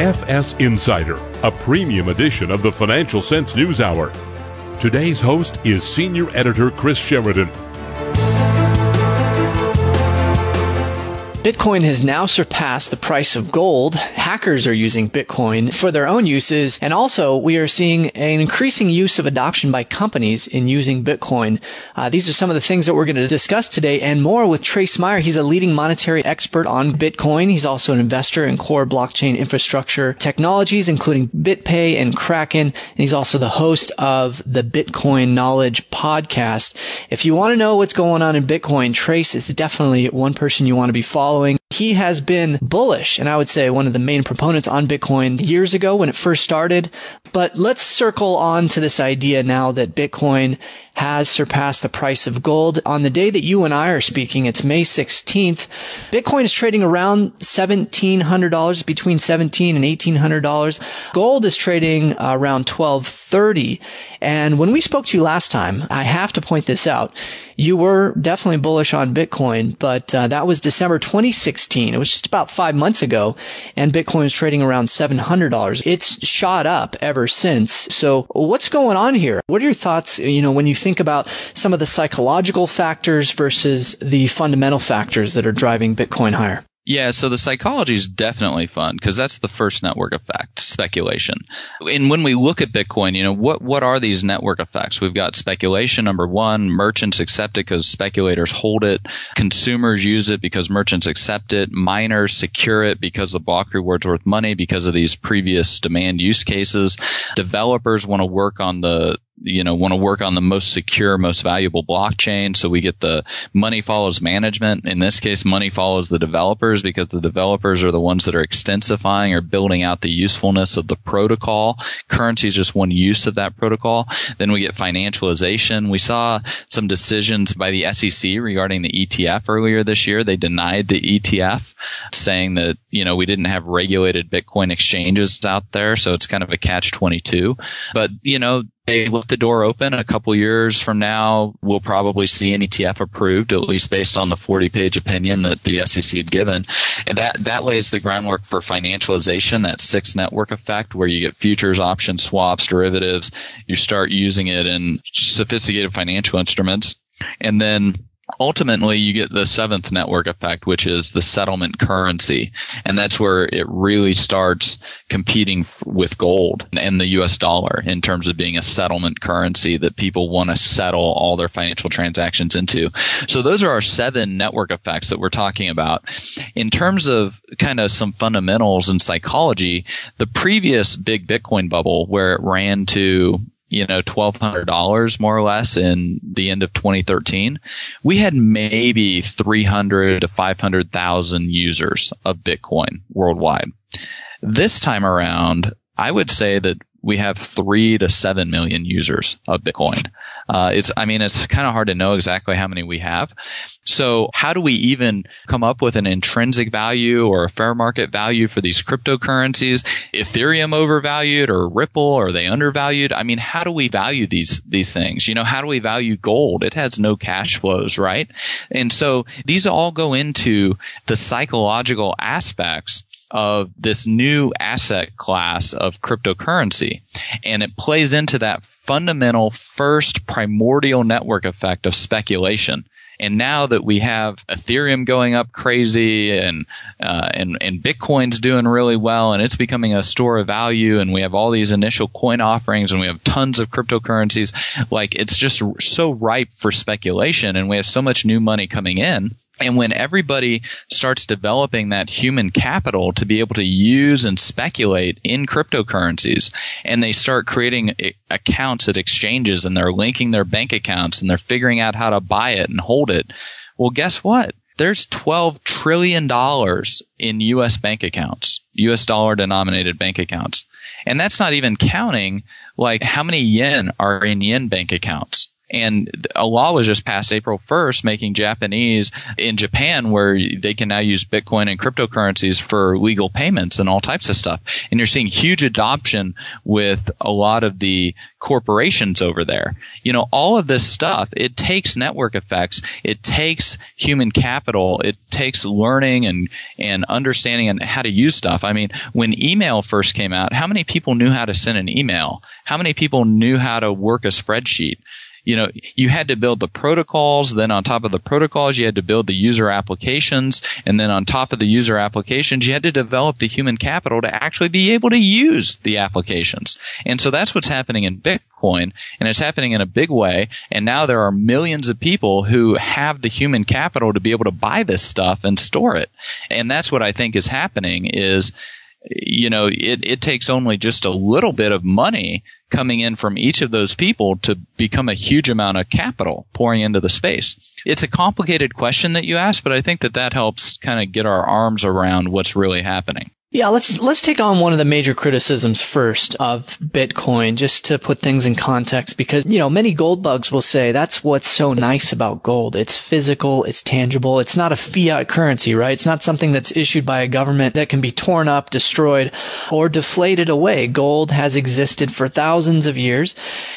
FS Insider, a premium edition of the Financial Sense News Hour. Today's host is Senior Editor Cris Sheridan. Bitcoin has now surpassed the price of gold. Hackers are using Bitcoin for their own uses. And also, we are seeing an increasing use of adoption by companies in using Bitcoin. Uh, these are some of the things that we're going to discuss today and more with Trace Mayer. He's a leading monetary expert on Bitcoin. He's also an investor in core blockchain infrastructure technologies, including BitPay and Kraken. And he's also the host of the Bitcoin Knowledge podcast. If you want to know what's going on in Bitcoin, Trace is definitely one person you want to be following following. He has been bullish and I would say one of the main proponents on Bitcoin years ago when it first started. But let's circle on to this idea now that Bitcoin has surpassed the price of gold. On the day that you and I are speaking, it's May 16th. Bitcoin is trading around $1,700, between $1,700 and $1,800. Gold is trading around 1230. And when we spoke to you last time, I have to point this out. You were definitely bullish on Bitcoin, but uh, that was December 2016. It was just about five months ago, and Bitcoin was trading around $700. It's shot up ever since. So what's going on here? What are your thoughts, you know, when you think about some of the psychological factors versus the fundamental factors that are driving Bitcoin higher? Yeah, so the psychology is definitely fun because that's the first network effect, speculation. And when we look at Bitcoin, you know, what, what are these network effects? We've got speculation, number one, merchants accept it because speculators hold it, consumers use it because merchants accept it, miners secure it because the block reward's worth money because of these previous demand use cases, developers want to work on the you know want to work on the most secure most valuable blockchain so we get the money follows management. In this case money follows the developers because the developers are the ones that are extensifying or building out the usefulness of the protocol. Currency is just one use of that protocol. Then we get financialization. We saw some decisions by the SEC regarding the ETF earlier this year. They denied the ETF saying that you know we didn't have regulated bitcoin exchanges out there so it's kind of a catch 22 but you know they left the door open. A couple years from now, we'll probably see an ETF approved, at least based on the 40 page opinion that the SEC had given. And that, that lays the groundwork for financialization, that six network effect where you get futures, options, swaps, derivatives. You start using it in sophisticated financial instruments. And then ultimately you get the seventh network effect, which is the settlement currency. And that's where it really starts competing with gold and the US dollar in terms of being a settlement currency that people want to settle all their financial transactions into. So those are our seven network effects that we're talking about. In terms of kind of some fundamentals in psychology, the previous big Bitcoin bubble where it ran to you know, $1,200 more or less in the end of 2013, we had maybe 300 to 500,000 users of Bitcoin worldwide. This time around, I would say that we have three to seven million users of Bitcoin. Uh, it's, I mean, it's kind of hard to know exactly how many we have. So how do we even come up with an intrinsic value or a fair market value for these cryptocurrencies? Ethereum overvalued or Ripple? Are they undervalued? I mean, how do we value these, these things? You know, how do we value gold? It has no cash flows, right? And so these all go into the psychological aspects of this new asset class of cryptocurrency. And it plays into that fundamental first primordial network effect of speculation. And now that we have Ethereum going up crazy and uh, and and Bitcoin's doing really well and it's becoming a store of value and we have all these initial coin offerings and we have tons of cryptocurrencies, like it's just so ripe for speculation and we have so much new money coming in and when everybody starts developing that human capital to be able to use and speculate in cryptocurrencies, and they start creating accounts at exchanges and they're linking their bank accounts and they're figuring out how to buy it and hold it, well, guess what? There's $12 trillion in US bank accounts, US dollar denominated bank accounts. And that's not even counting like how many yen are in yen bank accounts. And a law was just passed April 1st, making Japanese in Japan where they can now use Bitcoin and cryptocurrencies for legal payments and all types of stuff. And you're seeing huge adoption with a lot of the corporations over there. You know, all of this stuff, it takes network effects. It takes human capital. It takes learning and, and understanding and how to use stuff. I mean, when email first came out, how many people knew how to send an email? How many people knew how to work a spreadsheet? You know, you had to build the protocols. Then on top of the protocols, you had to build the user applications. And then on top of the user applications, you had to develop the human capital to actually be able to use the applications. And so that's what's happening in Bitcoin. And it's happening in a big way. And now there are millions of people who have the human capital to be able to buy this stuff and store it. And that's what I think is happening is, you know, it, it takes only just a little bit of money coming in from each of those people to become a huge amount of capital pouring into the space. It's a complicated question that you asked, but I think that that helps kind of get our arms around what's really happening. Yeah, let's let's take on one of the major criticisms first of Bitcoin, just to put things in context, because you know many gold bugs will say that's what's so nice about gold. It's physical, it's tangible, it's not a fiat currency, right? It's not something that's issued by a government that can be torn up, destroyed, or deflated away. Gold has existed for thousands of years,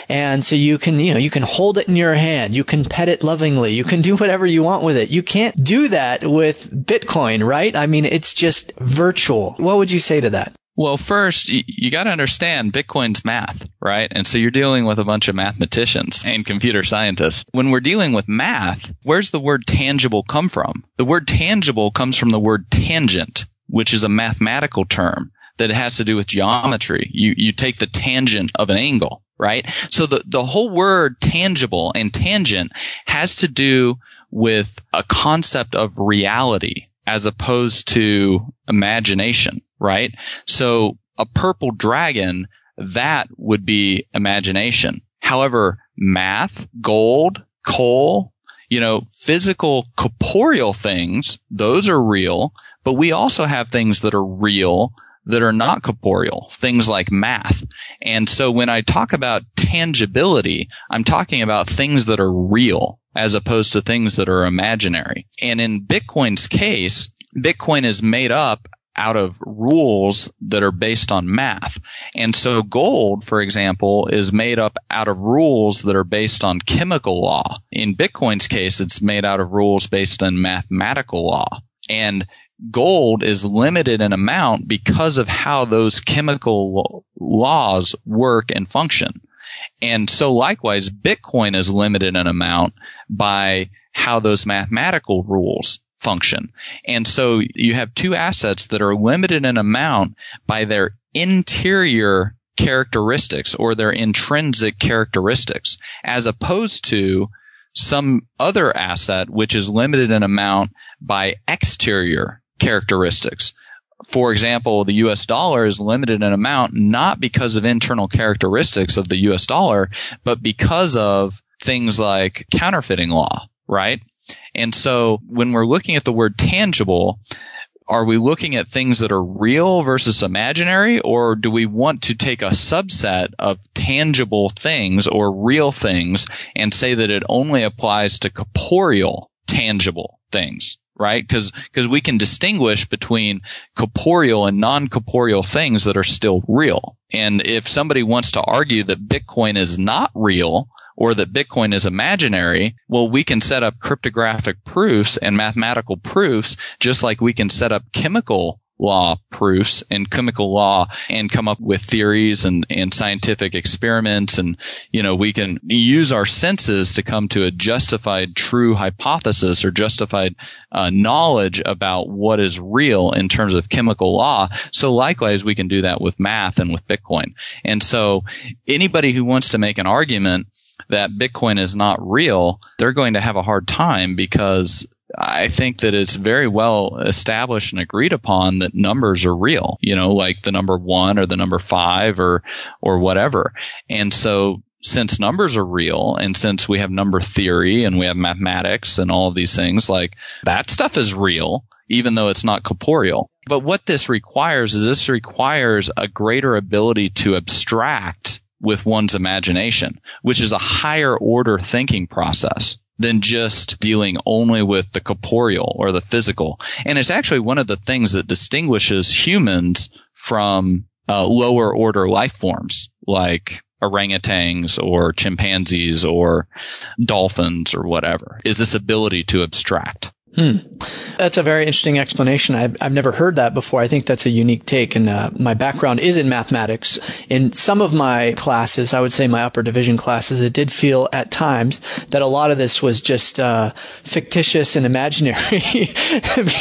and so you can you know you can hold it in your hand, you can pet it lovingly, you can do whatever you want with it. You can't do that with Bitcoin, right? I mean, it's just virtual what would you say to that? Well, first, you, got to understand Bitcoin's math, right? And so you're dealing with a bunch of mathematicians and computer scientists. When we're dealing with math, where's the word tangible come from? The word tangible comes from the word tangent, which is a mathematical term that has to do with geometry. You, you take the tangent of an angle, right? So the, the whole word tangible and tangent has to do with a concept of reality as opposed to imagination, right? So a purple dragon, that would be imagination. However, math, gold, coal, you know, physical corporeal things, those are real, but we also have things that are real that are not corporeal, things like math. And so when I talk about tangibility, I'm talking about things that are real as opposed to things that are imaginary. And in Bitcoin's case, Bitcoin is made up out of rules that are based on math. And so gold, for example, is made up out of rules that are based on chemical law. In Bitcoin's case, it's made out of rules based on mathematical law. And gold is limited in amount because of how those chemical laws work and function. And so likewise, Bitcoin is limited in amount by how those mathematical rules function. And so you have two assets that are limited in amount by their interior characteristics or their intrinsic characteristics as opposed to some other asset which is limited in amount by exterior characteristics. For example, the US dollar is limited in amount not because of internal characteristics of the US dollar, but because of things like counterfeiting law, right? And so when we're looking at the word tangible, are we looking at things that are real versus imaginary, or do we want to take a subset of tangible things or real things and say that it only applies to corporeal, tangible things? Right? Because because we can distinguish between corporeal and non-corporeal things that are still real. And if somebody wants to argue that Bitcoin is not real or that Bitcoin is imaginary, well, we can set up cryptographic proofs and mathematical proofs just like we can set up chemical law proofs and chemical law and come up with theories and, and scientific experiments. And, you know, we can use our senses to come to a justified true hypothesis or justified uh, knowledge about what is real in terms of chemical law. So likewise, we can do that with math and with Bitcoin. And so anybody who wants to make an argument that Bitcoin is not real, they're going to have a hard time because I think that it's very well established and agreed upon that numbers are real, you know, like the number one or the number five or, or whatever. And so since numbers are real and since we have number theory and we have mathematics and all of these things, like that stuff is real, even though it's not corporeal. But what this requires is this requires a greater ability to abstract with one's imagination, which is a higher order thinking process than just dealing only with the corporeal or the physical. And it's actually one of the things that distinguishes humans from uh, lower order life forms like orangutans or chimpanzees or dolphins or whatever is this ability to abstract. Hmm. That's a very interesting explanation. I've, I've never heard that before. I think that's a unique take. And uh, my background is in mathematics. In some of my classes, I would say my upper division classes, it did feel at times that a lot of this was just uh, fictitious and imaginary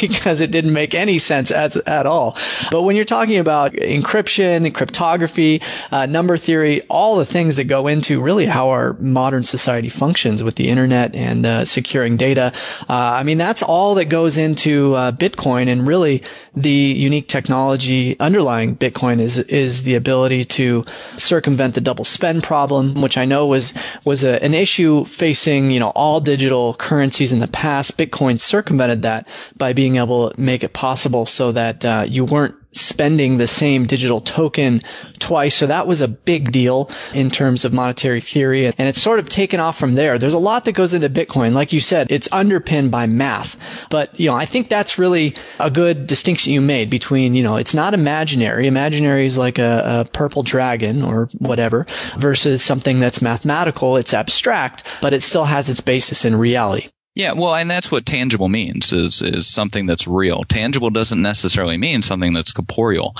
because it didn't make any sense at, at all. But when you're talking about encryption, cryptography, uh, number theory, all the things that go into really how our modern society functions with the internet and uh, securing data, uh, I mean, that's that's all that goes into uh, Bitcoin, and really the unique technology underlying Bitcoin is is the ability to circumvent the double spend problem, which I know was was a, an issue facing you know all digital currencies in the past. Bitcoin circumvented that by being able to make it possible so that uh, you weren't spending the same digital token twice. So that was a big deal in terms of monetary theory. And it's sort of taken off from there. There's a lot that goes into Bitcoin. Like you said, it's underpinned by math. But, you know, I think that's really a good distinction you made between, you know, it's not imaginary. Imaginary is like a, a purple dragon or whatever versus something that's mathematical. It's abstract, but it still has its basis in reality. Yeah, well, and that's what tangible means is is something that's real. Tangible doesn't necessarily mean something that's corporeal.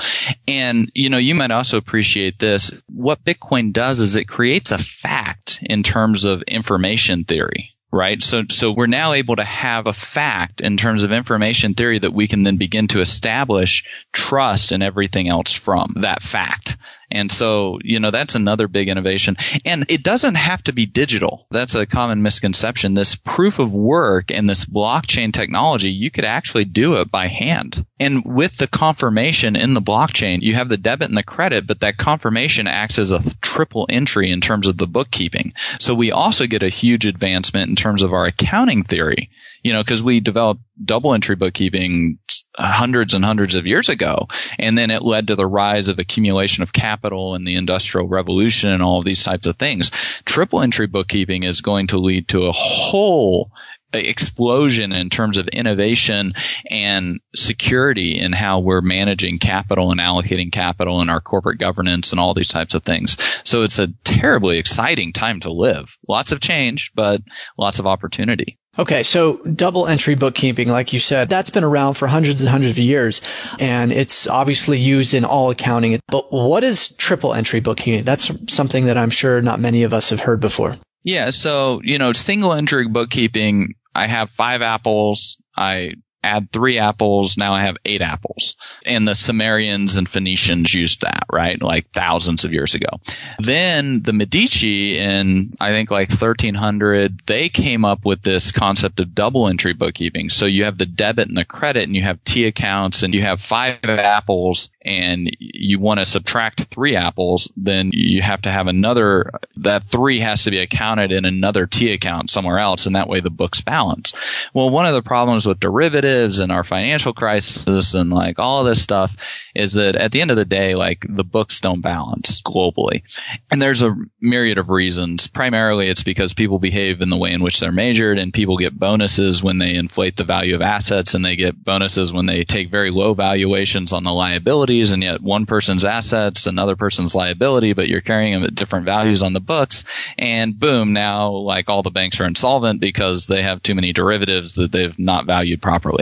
And you know, you might also appreciate this. What Bitcoin does is it creates a fact in terms of information theory right? So, so we're now able to have a fact in terms of information theory that we can then begin to establish trust and everything else from that fact. And so, you know, that's another big innovation. And it doesn't have to be digital. That's a common misconception. This proof of work and this blockchain technology, you could actually do it by hand. And with the confirmation in the blockchain, you have the debit and the credit, but that confirmation acts as a triple entry in terms of the bookkeeping. So we also get a huge advancement in terms of our accounting theory you know, because we developed double entry bookkeeping hundreds and hundreds of years ago. And then it led to the rise of accumulation of capital and the industrial revolution and all of these types of things. Triple entry bookkeeping is going to lead to a whole explosion in terms of innovation and security in how we're managing capital and allocating capital in our corporate governance and all these types of things. So it's a terribly exciting time to live. Lots of change, but lots of opportunity. Okay, so double entry bookkeeping, like you said, that's been around for hundreds and hundreds of years, and it's obviously used in all accounting. But what is triple entry bookkeeping? That's something that I'm sure not many of us have heard before. Yeah, so, you know, single entry bookkeeping, I have five apples. I add three apples. Now I have eight apples. And the Sumerians and Phoenicians used that, right? Like thousands of years ago. Then the Medici in, I think like 1300, they came up with this concept of double entry bookkeeping. So you have the debit and the credit and you have T accounts and you have five apples and you want to subtract three apples, then you have to have another, that three has to be accounted in another T account somewhere else. And that way the books balance. Well, one of the problems with derivatives and our financial crisis and like all this stuff is that at the end of the day, like the books don't balance globally. And there's a myriad of reasons. Primarily it's because people behave in the way in which they're measured and people get bonuses when they inflate the value of assets and they get bonuses when they take very low valuations on the liabilities and yet one person's assets, another person's liability, but you're carrying them at different values on the books. And boom, now like all the banks are insolvent because they have too many derivatives that they've not valued properly.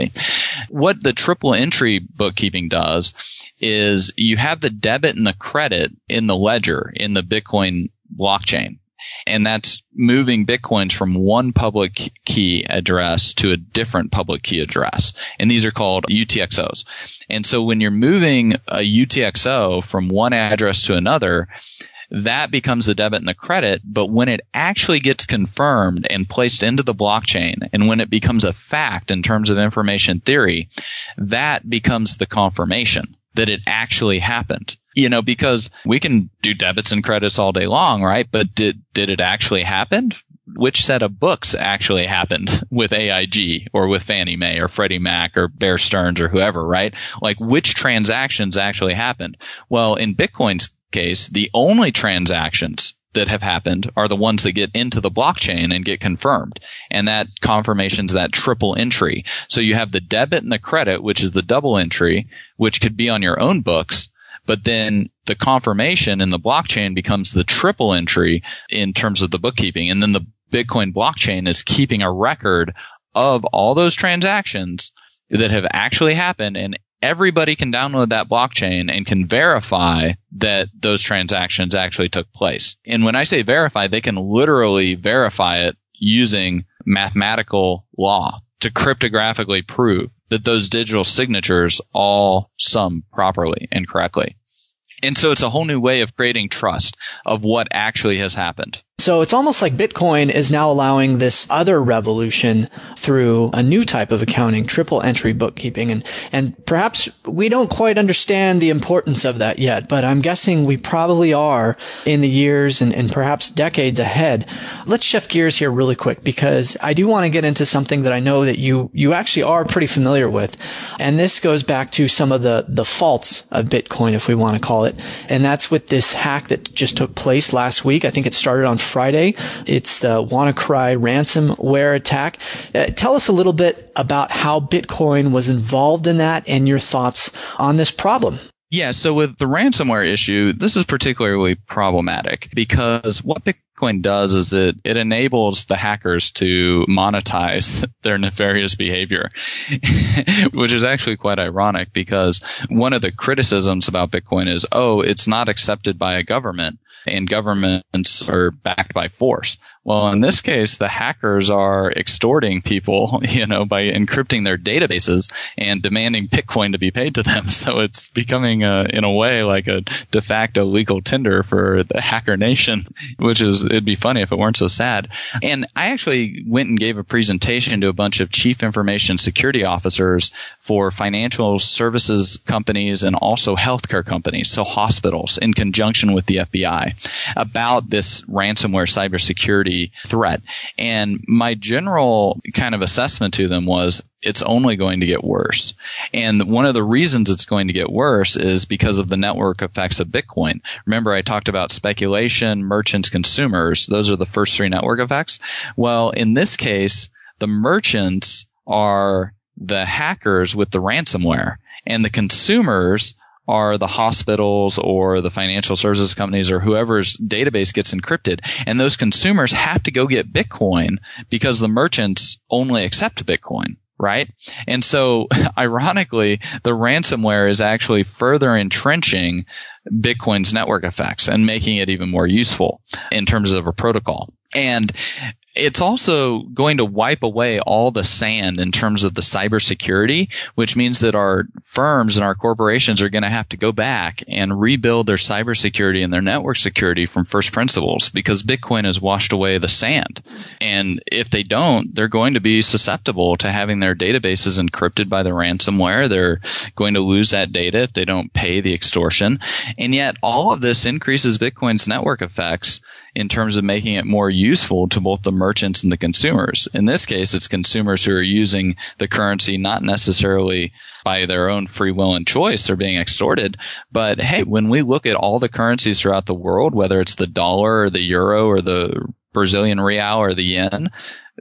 What the triple entry bookkeeping does is you have the debit and the credit in the ledger in the Bitcoin blockchain and that's moving bitcoins from one public key address to a different public key address. And these are called UTXOs. And so when you're moving a UTXO from one address to another, that becomes the debit and the credit. But when it actually gets confirmed and placed into the blockchain, and when it becomes a fact in terms of information theory, that becomes the confirmation that it actually happened you know, because we can do debits and credits all day long, right? But did, did it actually happen? Which set of books actually happened with AIG or with Fannie Mae or Freddie Mac or Bear Stearns or whoever, right? Like which transactions actually happened? Well, in Bitcoin's case, the only transactions that have happened are the ones that get into the blockchain and get confirmed. And that confirmation's that triple entry. So you have the debit and the credit, which is the double entry, which could be on your own books but then the confirmation in the blockchain becomes the triple entry in terms of the bookkeeping. And then the Bitcoin blockchain is keeping a record of all those transactions that have actually happened and everybody can download that blockchain and can verify that those transactions actually took place. And when I say verify, they can literally verify it using mathematical law to cryptographically prove that those digital signatures all sum properly and correctly. And so it's a whole new way of creating trust of what actually has happened. So it's almost like Bitcoin is now allowing this other revolution through a new type of accounting, triple entry bookkeeping. And, and perhaps we don't quite understand the importance of that yet, but I'm guessing we probably are in the years and, and perhaps decades ahead. Let's shift gears here really quick because I do want to get into something that I know that you, you actually are pretty familiar with. And this goes back to some of the, the faults of Bitcoin, if we want to call it. And that's with this hack that just took place last week. I think it started on Friday. It's the WannaCry ransomware attack. Uh, tell us a little bit about how Bitcoin was involved in that and your thoughts on this problem. Yeah, so with the ransomware issue, this is particularly problematic because what Bitcoin does is it, it enables the hackers to monetize their nefarious behavior, which is actually quite ironic because one of the criticisms about Bitcoin is, oh, it's not accepted by a government and governments are backed by force. Well, in this case, the hackers are extorting people, you know, by encrypting their databases and demanding Bitcoin to be paid to them. So it's becoming, a, in a way, like a de facto legal tender for the hacker nation, which is, it'd be funny if it weren't so sad. And I actually went and gave a presentation to a bunch of chief information security officers for financial services companies and also healthcare companies, so hospitals, in conjunction with the FBI, about this ransomware cybersecurity security threat. And my general kind of assessment to them was it's only going to get worse. And one of the reasons it's going to get worse is because of the network effects of Bitcoin. Remember, I talked about speculation, merchants, consumers. Those are the first three network effects. Well, in this case, the merchants are the hackers with the ransomware and the consumers are the hospitals or the financial services companies or whoever's database gets encrypted. And those consumers have to go get Bitcoin because the merchants only accept Bitcoin right? And so, ironically, the ransomware is actually further entrenching Bitcoin's network effects and making it even more useful in terms of a protocol. And it's also going to wipe away all the sand in terms of the cybersecurity, which means that our firms and our corporations are going to have to go back and rebuild their cybersecurity and their network security from first principles because Bitcoin has washed away the sand. And if they don't, they're going to be susceptible to having their databases encrypted by the ransomware. They're going to lose that data if they don't pay the extortion. And yet all of this increases Bitcoin's network effects in terms of making it more useful to both the merchants and the consumers. In this case, it's consumers who are using the currency not necessarily by their own free will and choice are being extorted. But hey, when we look at all the currencies throughout the world, whether it's the dollar or the euro or the Brazilian real or the yen,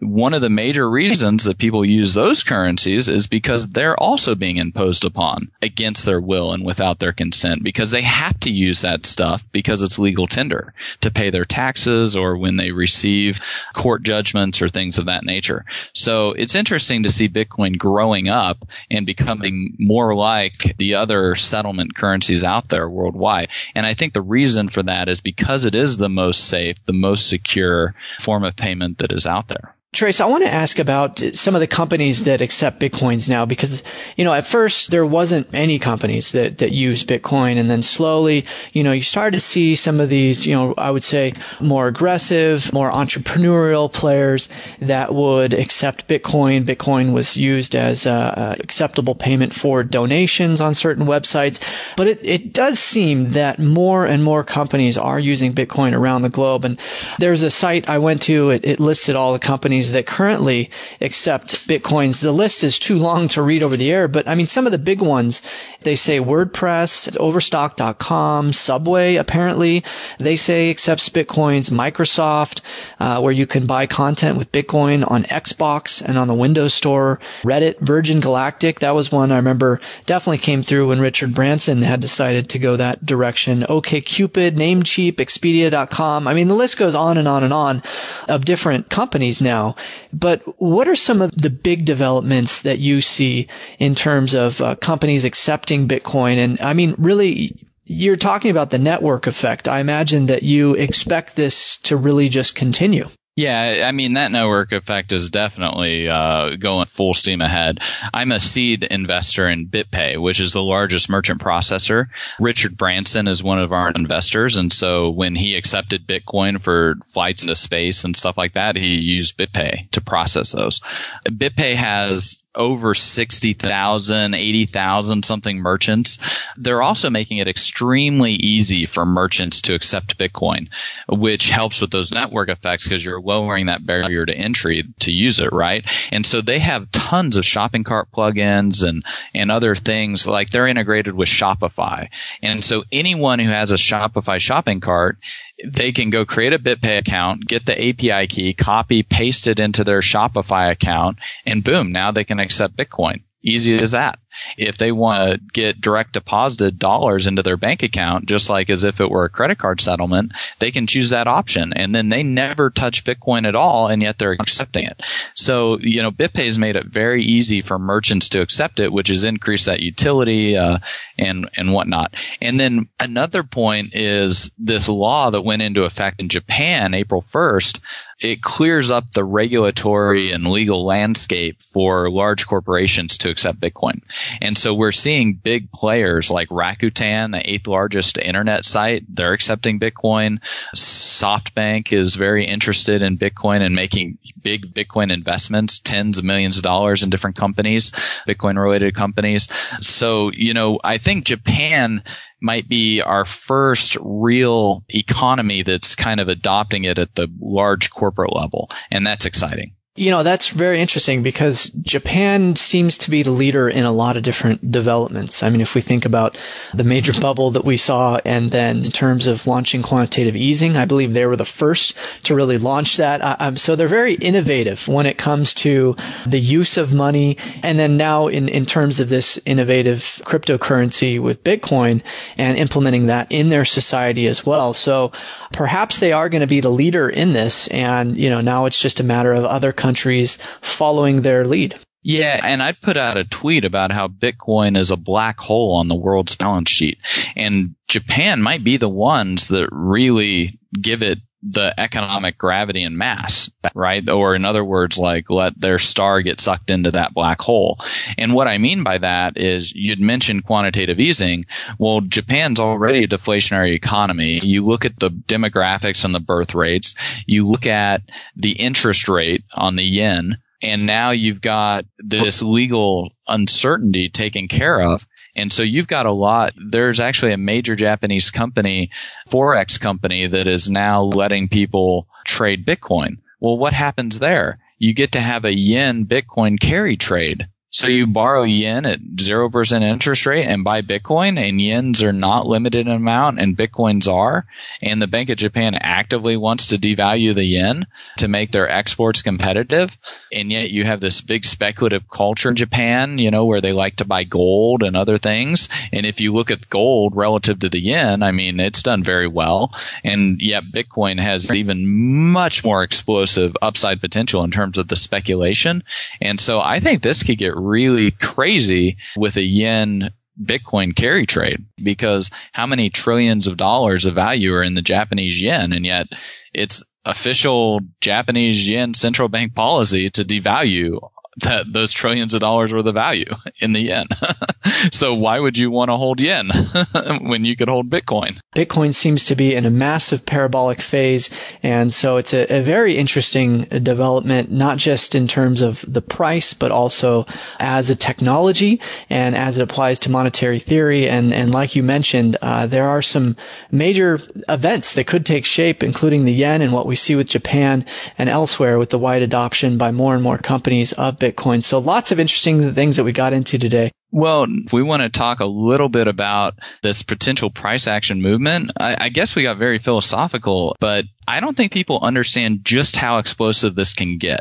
one of the major reasons that people use those currencies is because they're also being imposed upon against their will and without their consent because they have to use that stuff because it's legal tender to pay their taxes or when they receive court judgments or things of that nature. So it's interesting to see Bitcoin growing up and becoming more like the other settlement currencies out there worldwide. And I think the reason for that is because it is the most safe, the most secure form of payment that is out there. Trace, I want to ask about some of the companies that accept Bitcoins now because, you know, at first there wasn't any companies that, that use Bitcoin. And then slowly, you know, you started to see some of these, you know, I would say more aggressive, more entrepreneurial players that would accept Bitcoin. Bitcoin was used as a, a acceptable payment for donations on certain websites. But it, it does seem that more and more companies are using Bitcoin around the globe. And there's a site I went to, it, it listed all the companies companies that currently accept Bitcoins. The list is too long to read over the air, but I mean, some of the big ones, they say WordPress, Overstock.com, Subway, apparently, they say accepts Bitcoins, Microsoft, uh, where you can buy content with Bitcoin on Xbox and on the Windows Store, Reddit, Virgin Galactic, that was one I remember definitely came through when Richard Branson had decided to go that direction. OKCupid, Namecheap, Expedia.com. I mean, the list goes on and on and on of different companies now but what are some of the big developments that you see in terms of uh, companies accepting Bitcoin? And I mean, really, you're talking about the network effect. I imagine that you expect this to really just continue. Yeah, I mean that network effect is definitely uh, going full steam ahead. I'm a seed investor in BitPay, which is the largest merchant processor. Richard Branson is one of our investors, and so when he accepted Bitcoin for flights into space and stuff like that, he used BitPay to process those. BitPay has over 60,000, 80,000 something merchants. They're also making it extremely easy for merchants to accept Bitcoin, which helps with those network effects because you're lowering that barrier to entry to use it, right? And so they have tons of shopping cart plugins and, and other things like they're integrated with Shopify. And so anyone who has a Shopify shopping cart they can go create a BitPay account, get the API key, copy, paste it into their Shopify account, and boom, now they can accept Bitcoin. Easy as that. If they want to get direct deposited dollars into their bank account, just like as if it were a credit card settlement, they can choose that option. And then they never touch Bitcoin at all, and yet they're accepting it. So, you know, BitPay has made it very easy for merchants to accept it, which has increased that utility uh, and, and whatnot. And then another point is this law that went into effect in Japan April 1st it clears up the regulatory and legal landscape for large corporations to accept Bitcoin. And so we're seeing big players like Rakuten, the eighth largest internet site, they're accepting Bitcoin. SoftBank is very interested in Bitcoin and making big Bitcoin investments, tens of millions of dollars in different companies, Bitcoin related companies. So, you know, I think Japan might be our first real economy that's kind of adopting it at the large corporate level. And that's exciting. You know, that's very interesting because Japan seems to be the leader in a lot of different developments. I mean, if we think about the major bubble that we saw and then in terms of launching quantitative easing, I believe they were the first to really launch that. Um, so they're very innovative when it comes to the use of money. And then now in, in terms of this innovative cryptocurrency with Bitcoin and implementing that in their society as well. So perhaps they are going to be the leader in this. And, you know, now it's just a matter of other countries following their lead. Yeah, and I put out a tweet about how Bitcoin is a black hole on the world's balance sheet. And Japan might be the ones that really give it the economic gravity and mass, right? Or in other words, like let their star get sucked into that black hole. And what I mean by that is you'd mentioned quantitative easing. Well, Japan's already a deflationary economy. You look at the demographics and the birth rates. You look at the interest rate on the yen. And now you've got this legal uncertainty taken care of. And so you've got a lot. There's actually a major Japanese company, Forex company, that is now letting people trade Bitcoin. Well, what happens there? You get to have a yen Bitcoin carry trade So you borrow yen at 0% interest rate and buy Bitcoin and yens are not limited in amount and Bitcoins are. And the Bank of Japan actively wants to devalue the yen to make their exports competitive. And yet you have this big speculative culture in Japan, you know, where they like to buy gold and other things. And if you look at gold relative to the yen, I mean, it's done very well. And yet Bitcoin has even much more explosive upside potential in terms of the speculation. And so I think this could get really crazy with a yen Bitcoin carry trade because how many trillions of dollars of value are in the Japanese yen? And yet it's official Japanese yen central bank policy to devalue that those trillions of dollars worth of value in the yen. so why would you want to hold yen when you could hold Bitcoin? Bitcoin seems to be in a massive parabolic phase. And so it's a, a very interesting development, not just in terms of the price, but also as a technology and as it applies to monetary theory. And, and like you mentioned, uh, there are some major events that could take shape, including the yen and what we see with Japan and elsewhere with the wide adoption by more and more companies of Bitcoin. So lots of interesting things that we got into today. Well, we want to talk a little bit about this potential price action movement. I, I, guess we got very philosophical, but I don't think people understand just how explosive this can get.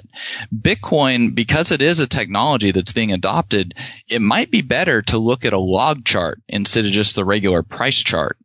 Bitcoin, because it is a technology that's being adopted, it might be better to look at a log chart instead of just the regular price chart.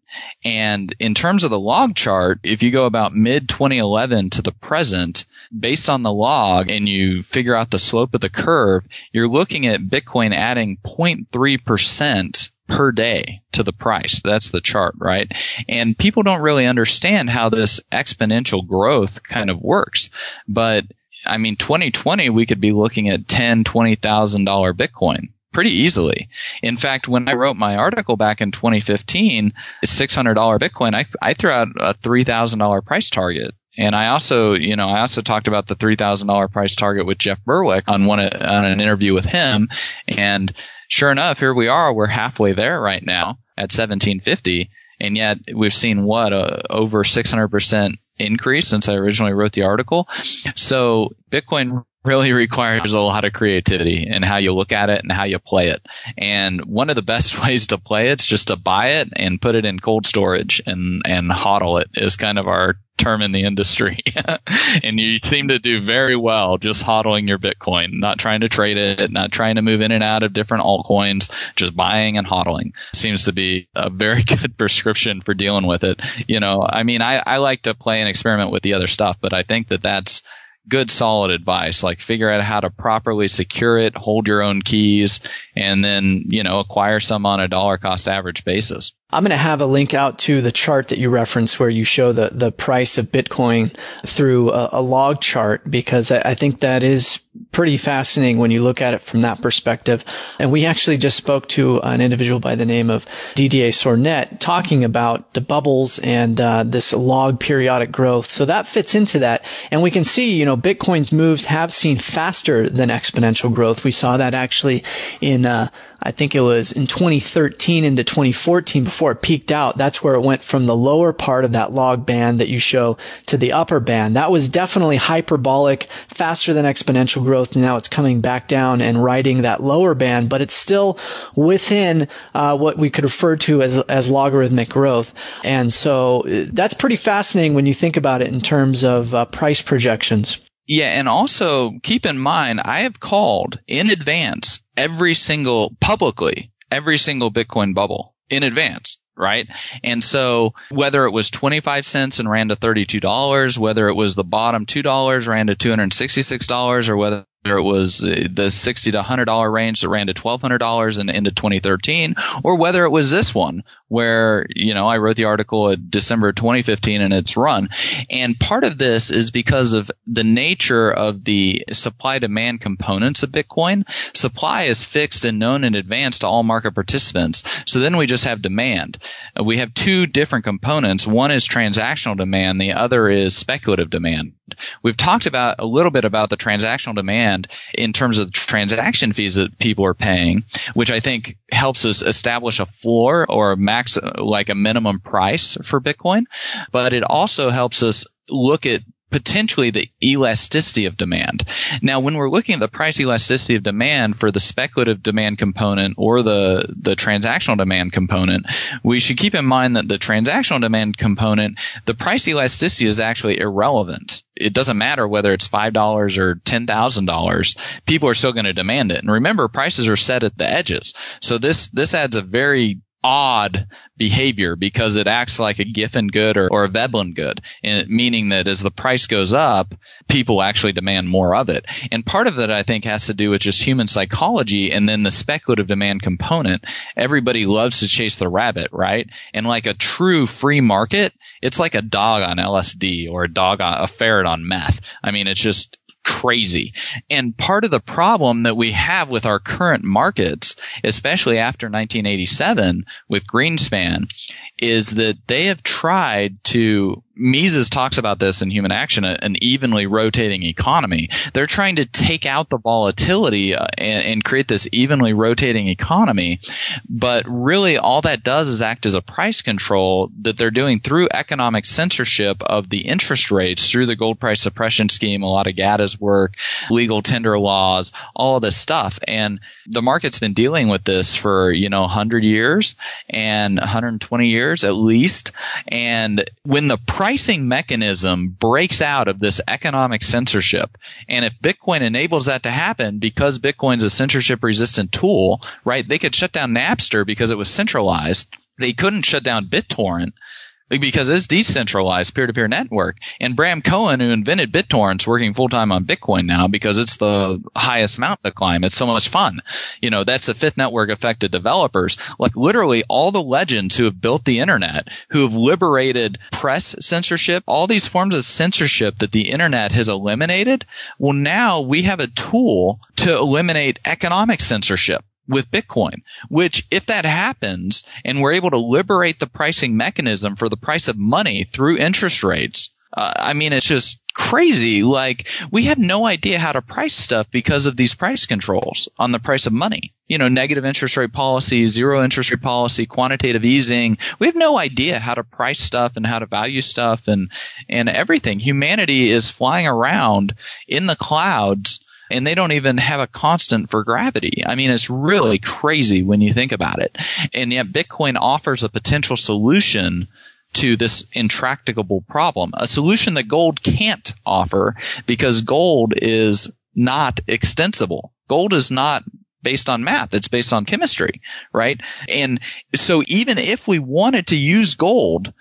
And in terms of the log chart, if you go about mid 2011 to the present, based on the log and you figure out the slope of the curve, you're looking at Bitcoin adding 0.3% per day to the price. That's the chart, right? And people don't really understand how this exponential growth kind of works. But I mean, 2020, we could be looking at ten, twenty thousand dollar Bitcoin pretty easily. In fact, when I wrote my article back in 2015, $600 Bitcoin, I, I threw out a $3,000 price target. And I also, you know, I also talked about the $3,000 price target with Jeff Berwick on one, on an interview with him. And sure enough, here we are. We're halfway there right now at 1750. And yet we've seen what, a, over 600% increase since I originally wrote the article. So Bitcoin really requires a lot of creativity in how you look at it and how you play it. And one of the best ways to play it is just to buy it and put it in cold storage and, and hodl it is kind of our term in the industry. and you seem to do very well just hodling your Bitcoin, not trying to trade it, not trying to move in and out of different altcoins, just buying and hodling seems to be a very good prescription for dealing with it. You know, I mean, I, I like to play and experiment with the other stuff, but I think that that's good solid advice like figure out how to properly secure it hold your own keys and then you know acquire some on a dollar cost average basis I'm going to have a link out to the chart that you referenced where you show the, the price of Bitcoin through a, a log chart because I, I, think that is pretty fascinating when you look at it from that perspective. And we actually just spoke to an individual by the name of Didier Sornette talking about the bubbles and uh, this log periodic growth. So that fits into that. And we can see, you know, Bitcoin's moves have seen faster than exponential growth. We saw that actually in uh, I think it was in 2013 into 2014 before it peaked out. That's where it went from the lower part of that log band that you show to the upper band. That was definitely hyperbolic, faster than exponential growth. Now it's coming back down and riding that lower band, but it's still within uh, what we could refer to as as logarithmic growth. And so uh, that's pretty fascinating when you think about it in terms of uh, price projections. Yeah, and also keep in mind, I have called in advance every single publicly every single Bitcoin bubble in advance right? And so whether it was 25 cents and ran to $32, whether it was the bottom $2 ran to $266 or whether it was the 60 to $100 range that ran to $1,200 and into 2013, or whether it was this one where, you know, I wrote the article at December 2015 and it's run. And part of this is because of the nature of the supply demand components of Bitcoin. Supply is fixed and known in advance to all market participants. So then we just have demand. We have two different components. One is transactional demand. The other is speculative demand. We've talked about a little bit about the transactional demand in terms of transaction fees that people are paying, which I think helps us establish a floor or a max, like a minimum price for Bitcoin. But it also helps us look at potentially the elasticity of demand. Now, when we're looking at the price elasticity of demand for the speculative demand component or the, the transactional demand component, we should keep in mind that the transactional demand component, the price elasticity is actually irrelevant. It doesn't matter whether it's $5 or $10,000. People are still going to demand it. And remember, prices are set at the edges. So this, this adds a very odd behavior because it acts like a Giffen good or, or a Veblen good, meaning that as the price goes up, people actually demand more of it. And part of that, I think, has to do with just human psychology and then the speculative demand component. Everybody loves to chase the rabbit, right? And like a true free market, it's like a dog on LSD or a dog on a ferret on meth. I mean, it's just crazy. And part of the problem that we have with our current markets, especially after 1987 with Greenspan, is that they have tried to Mises talks about this in Human Action, an evenly rotating economy. They're trying to take out the volatility uh, and, and, create this evenly rotating economy. But really, all that does is act as a price control that they're doing through economic censorship of the interest rates through the gold price suppression scheme, a lot of GATA's work, legal tender laws, all of this stuff. And the market's been dealing with this for, you know, 100 years and 120 years at least. And when the pricing mechanism breaks out of this economic censorship, and if Bitcoin enables that to happen because Bitcoin's a censorship resistant tool, right? They could shut down Napster because it was centralized. They couldn't shut down BitTorrent because it's decentralized peer-to-peer network. And Bram Cohen, who invented BitTorrents, working full-time on Bitcoin now because it's the highest mountain to climb. It's so much fun. You know, that's the fifth network effect developers. Like literally all the legends who have built the internet, who have liberated press censorship, all these forms of censorship that the internet has eliminated. Well, now we have a tool to eliminate economic censorship with Bitcoin, which if that happens and we're able to liberate the pricing mechanism for the price of money through interest rates, uh, I mean, it's just crazy. Like we have no idea how to price stuff because of these price controls on the price of money. You know, negative interest rate policy, zero interest rate policy, quantitative easing. We have no idea how to price stuff and how to value stuff and, and everything. Humanity is flying around in the clouds and they don't even have a constant for gravity. I mean, it's really crazy when you think about it. And yet Bitcoin offers a potential solution to this intractable problem, a solution that gold can't offer because gold is not extensible. Gold is not based on math. It's based on chemistry, right? And so even if we wanted to use gold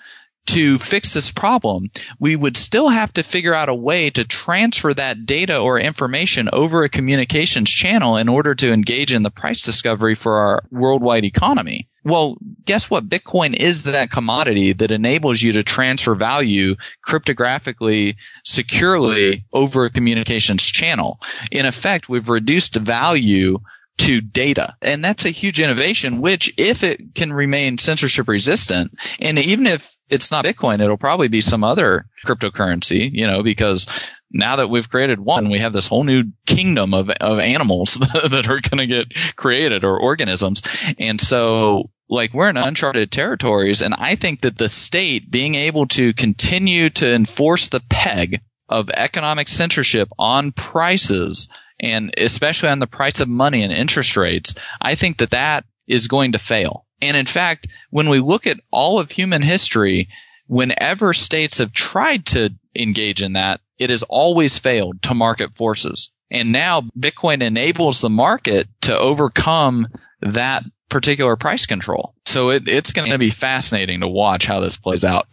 to fix this problem, we would still have to figure out a way to transfer that data or information over a communications channel in order to engage in the price discovery for our worldwide economy. Well, guess what? Bitcoin is that commodity that enables you to transfer value cryptographically securely over a communications channel. In effect, we've reduced value to data. And that's a huge innovation, which if it can remain censorship resistant, and even if it's not Bitcoin, it'll probably be some other cryptocurrency, you know, because now that we've created one, we have this whole new kingdom of, of animals that are going to get created or organisms. And so like we're in uncharted territories. And I think that the state being able to continue to enforce the peg of economic censorship on prices and especially on the price of money and interest rates, I think that that is going to fail. And in fact, when we look at all of human history, whenever states have tried to engage in that, it has always failed to market forces. And now Bitcoin enables the market to overcome that particular price control. So it, it's going to be fascinating to watch how this plays out.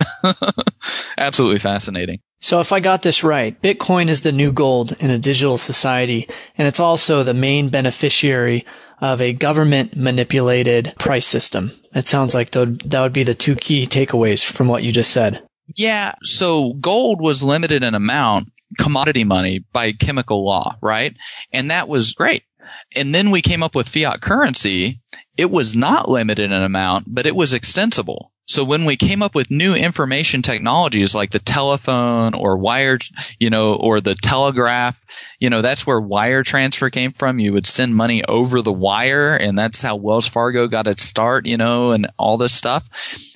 Absolutely fascinating. So if I got this right, Bitcoin is the new gold in a digital society, and it's also the main beneficiary of a government manipulated price system. It sounds like that would be the two key takeaways from what you just said. Yeah. So gold was limited in amount, commodity money by chemical law, right? And that was great. And then we came up with fiat currency. It was not limited in amount, but it was extensible. So when we came up with new information technologies like the telephone or wire, you know, or the telegraph, you know, that's where wire transfer came from. You would send money over the wire and that's how Wells Fargo got its start, you know, and all this stuff.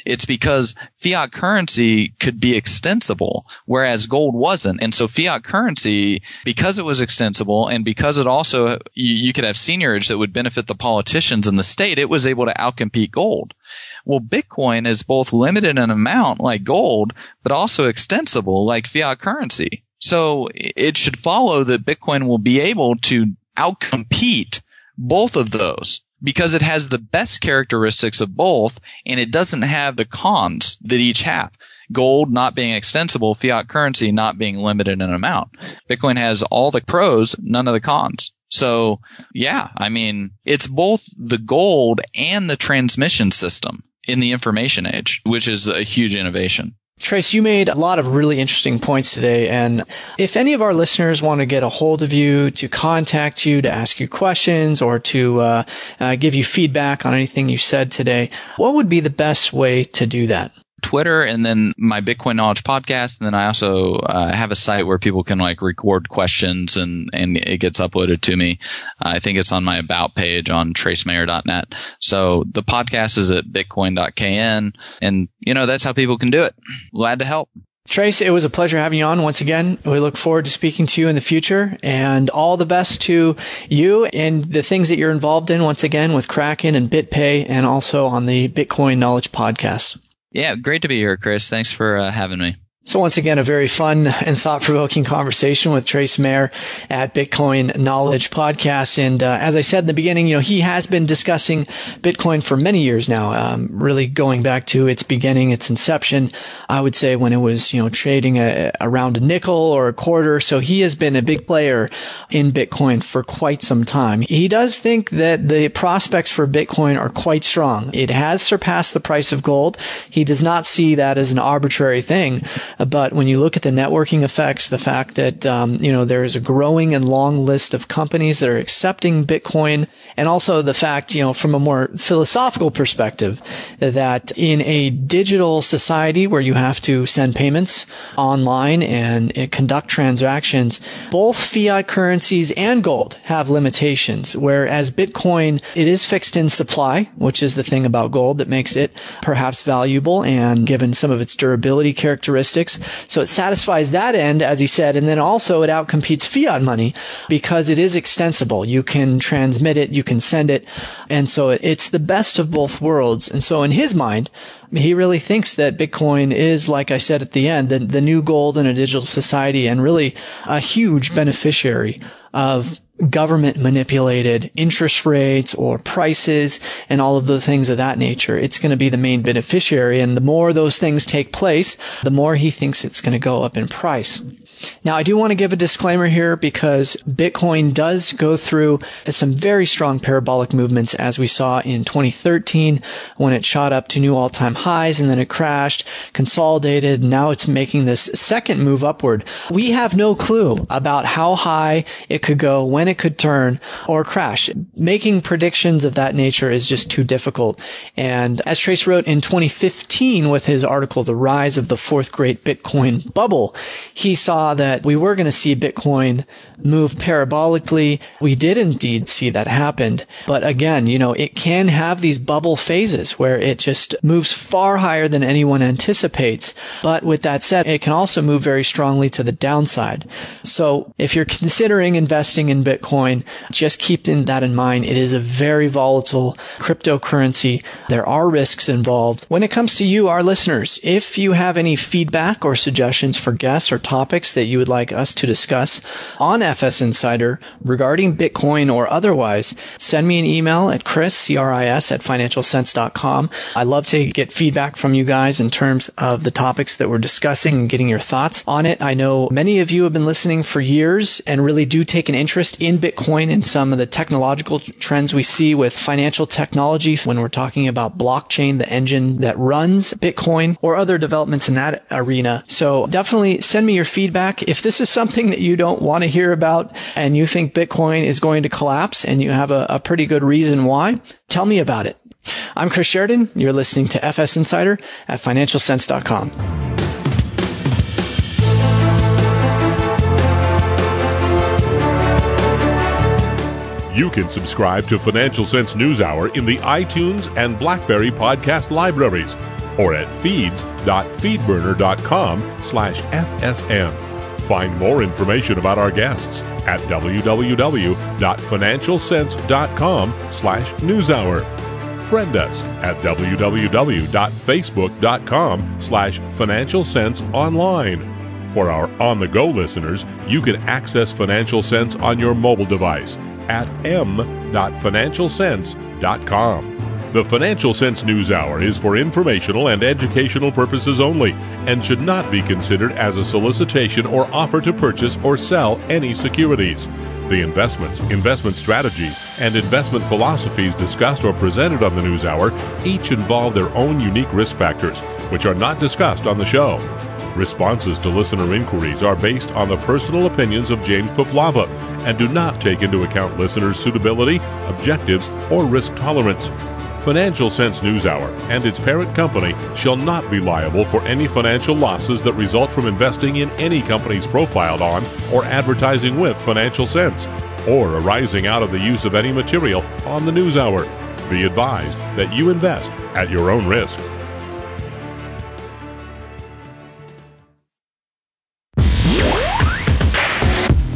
It's because fiat currency could be extensible, whereas gold wasn't. And so fiat currency, because it was extensible and because it also, you, you could have seigniorage that would benefit the politicians in the state, it was able to outcompete gold. Well, Bitcoin is both limited in amount like gold, but also extensible like fiat currency. So it should follow that Bitcoin will be able to outcompete both of those because it has the best characteristics of both and it doesn't have the cons that each have. Gold not being extensible, fiat currency not being limited in amount. Bitcoin has all the pros, none of the cons. So yeah, I mean, it's both the gold and the transmission system in the information age, which is a huge innovation. Trace, you made a lot of really interesting points today. And if any of our listeners want to get a hold of you, to contact you, to ask you questions, or to uh, uh, give you feedback on anything you said today, what would be the best way to do that? Twitter and then my Bitcoin Knowledge podcast. And then I also uh, have a site where people can like record questions and, and it gets uploaded to me. Uh, I think it's on my about page on tracemayer.net. So the podcast is at bitcoin.kn. And, you know, that's how people can do it. Glad to help. Trace, it was a pleasure having you on once again. We look forward to speaking to you in the future and all the best to you and the things that you're involved in once again with Kraken and BitPay and also on the Bitcoin Knowledge podcast. Yeah, great to be here, Cris. Thanks for uh, having me. So once again, a very fun and thought-provoking conversation with Trace Mayer at Bitcoin Knowledge Podcast. And uh, as I said in the beginning, you know, he has been discussing Bitcoin for many years now, um, really going back to its beginning, its inception. I would say when it was, you know, trading a, around a nickel or a quarter. So he has been a big player in Bitcoin for quite some time. He does think that the prospects for Bitcoin are quite strong. It has surpassed the price of gold. He does not see that as an arbitrary thing. But when you look at the networking effects, the fact that, um, you know, there is a growing and long list of companies that are accepting Bitcoin and also the fact, you know, from a more philosophical perspective that in a digital society where you have to send payments online and conduct transactions, both fiat currencies and gold have limitations. Whereas Bitcoin, it is fixed in supply, which is the thing about gold that makes it perhaps valuable and given some of its durability characteristics. So it satisfies that end, as he said, and then also it outcompetes fiat money because it is extensible. You can transmit it, you can send it, and so it's the best of both worlds. And so in his mind, he really thinks that Bitcoin is, like I said at the end, the, the new gold in a digital society and really a huge beneficiary of government manipulated interest rates or prices and all of the things of that nature. It's going to be the main beneficiary. And the more those things take place, the more he thinks it's going to go up in price. Now, I do want to give a disclaimer here because Bitcoin does go through some very strong parabolic movements as we saw in 2013 when it shot up to new all-time highs and then it crashed, consolidated. Now it's making this second move upward. We have no clue about how high it could go, when it could turn or crash. Making predictions of that nature is just too difficult. And as Trace wrote in 2015 with his article, The Rise of the Fourth Great Bitcoin Bubble, he saw that we were going to see Bitcoin move parabolically. We did indeed see that happen. But again, you know, it can have these bubble phases where it just moves far higher than anyone anticipates. But with that said, it can also move very strongly to the downside. So if you're considering investing in Bitcoin, just keep that in mind. It is a very volatile cryptocurrency. There are risks involved. When it comes to you, our listeners, if you have any feedback or suggestions for guests or topics that you would like us to discuss on FS Insider regarding Bitcoin or otherwise, send me an email at cris, C-R-I-S, at financialsense.com. I love to get feedback from you guys in terms of the topics that we're discussing and getting your thoughts on it. I know many of you have been listening for years and really do take an interest in Bitcoin and some of the technological trends we see with financial technology when we're talking about blockchain, the engine that runs Bitcoin or other developments in that arena. So definitely send me your feedback. If this is something that you don't want to hear about and you think Bitcoin is going to collapse and you have a, a pretty good reason why, tell me about it. I'm Cris Sheridan. You're listening to FS Insider at financialsense.com. You can subscribe to Financial Sense News Hour in the iTunes and BlackBerry podcast libraries or at feeds.feedburner.com slash FSN. Find more information about our guests at www.financialsense.com slash newshour. Friend us at www.facebook.com slash financialsenseonline. For our on-the-go listeners, you can access Financial Sense on your mobile device at m.financialsense.com. The Financial Sense News Hour is for informational and educational purposes only and should not be considered as a solicitation or offer to purchase or sell any securities. The investments, investment strategies, and investment philosophies discussed or presented on the News Hour each involve their own unique risk factors, which are not discussed on the show. Responses to listener inquiries are based on the personal opinions of James Puplava and do not take into account listeners' suitability, objectives, or risk tolerance. Financial Sense NewsHour and its parent company shall not be liable for any financial losses that result from investing in any companies profiled on or advertising with Financial Sense, or arising out of the use of any material on the NewsHour. Be advised that you invest at your own risk.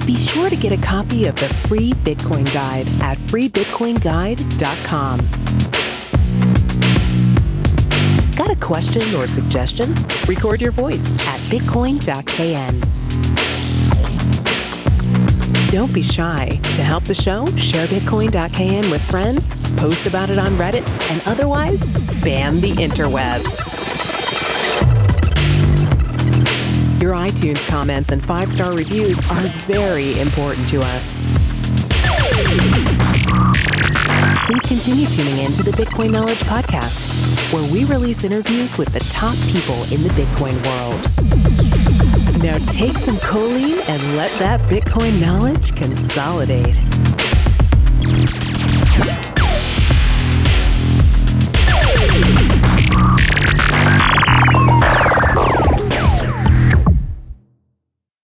Be sure to get a copy of the free Bitcoin Guide at freebitcoinguide.com. Got a question or suggestion? Record your voice at bitcoin.kn. Don't be shy. To help the show, share bitcoin.kn with friends, post about it on Reddit, and otherwise spam the interwebs. Your iTunes comments and five star reviews are very important to us please continue tuning in to the Bitcoin Knowledge Podcast, where we release interviews with the top people in the Bitcoin world. Now take some choline and let that Bitcoin knowledge consolidate.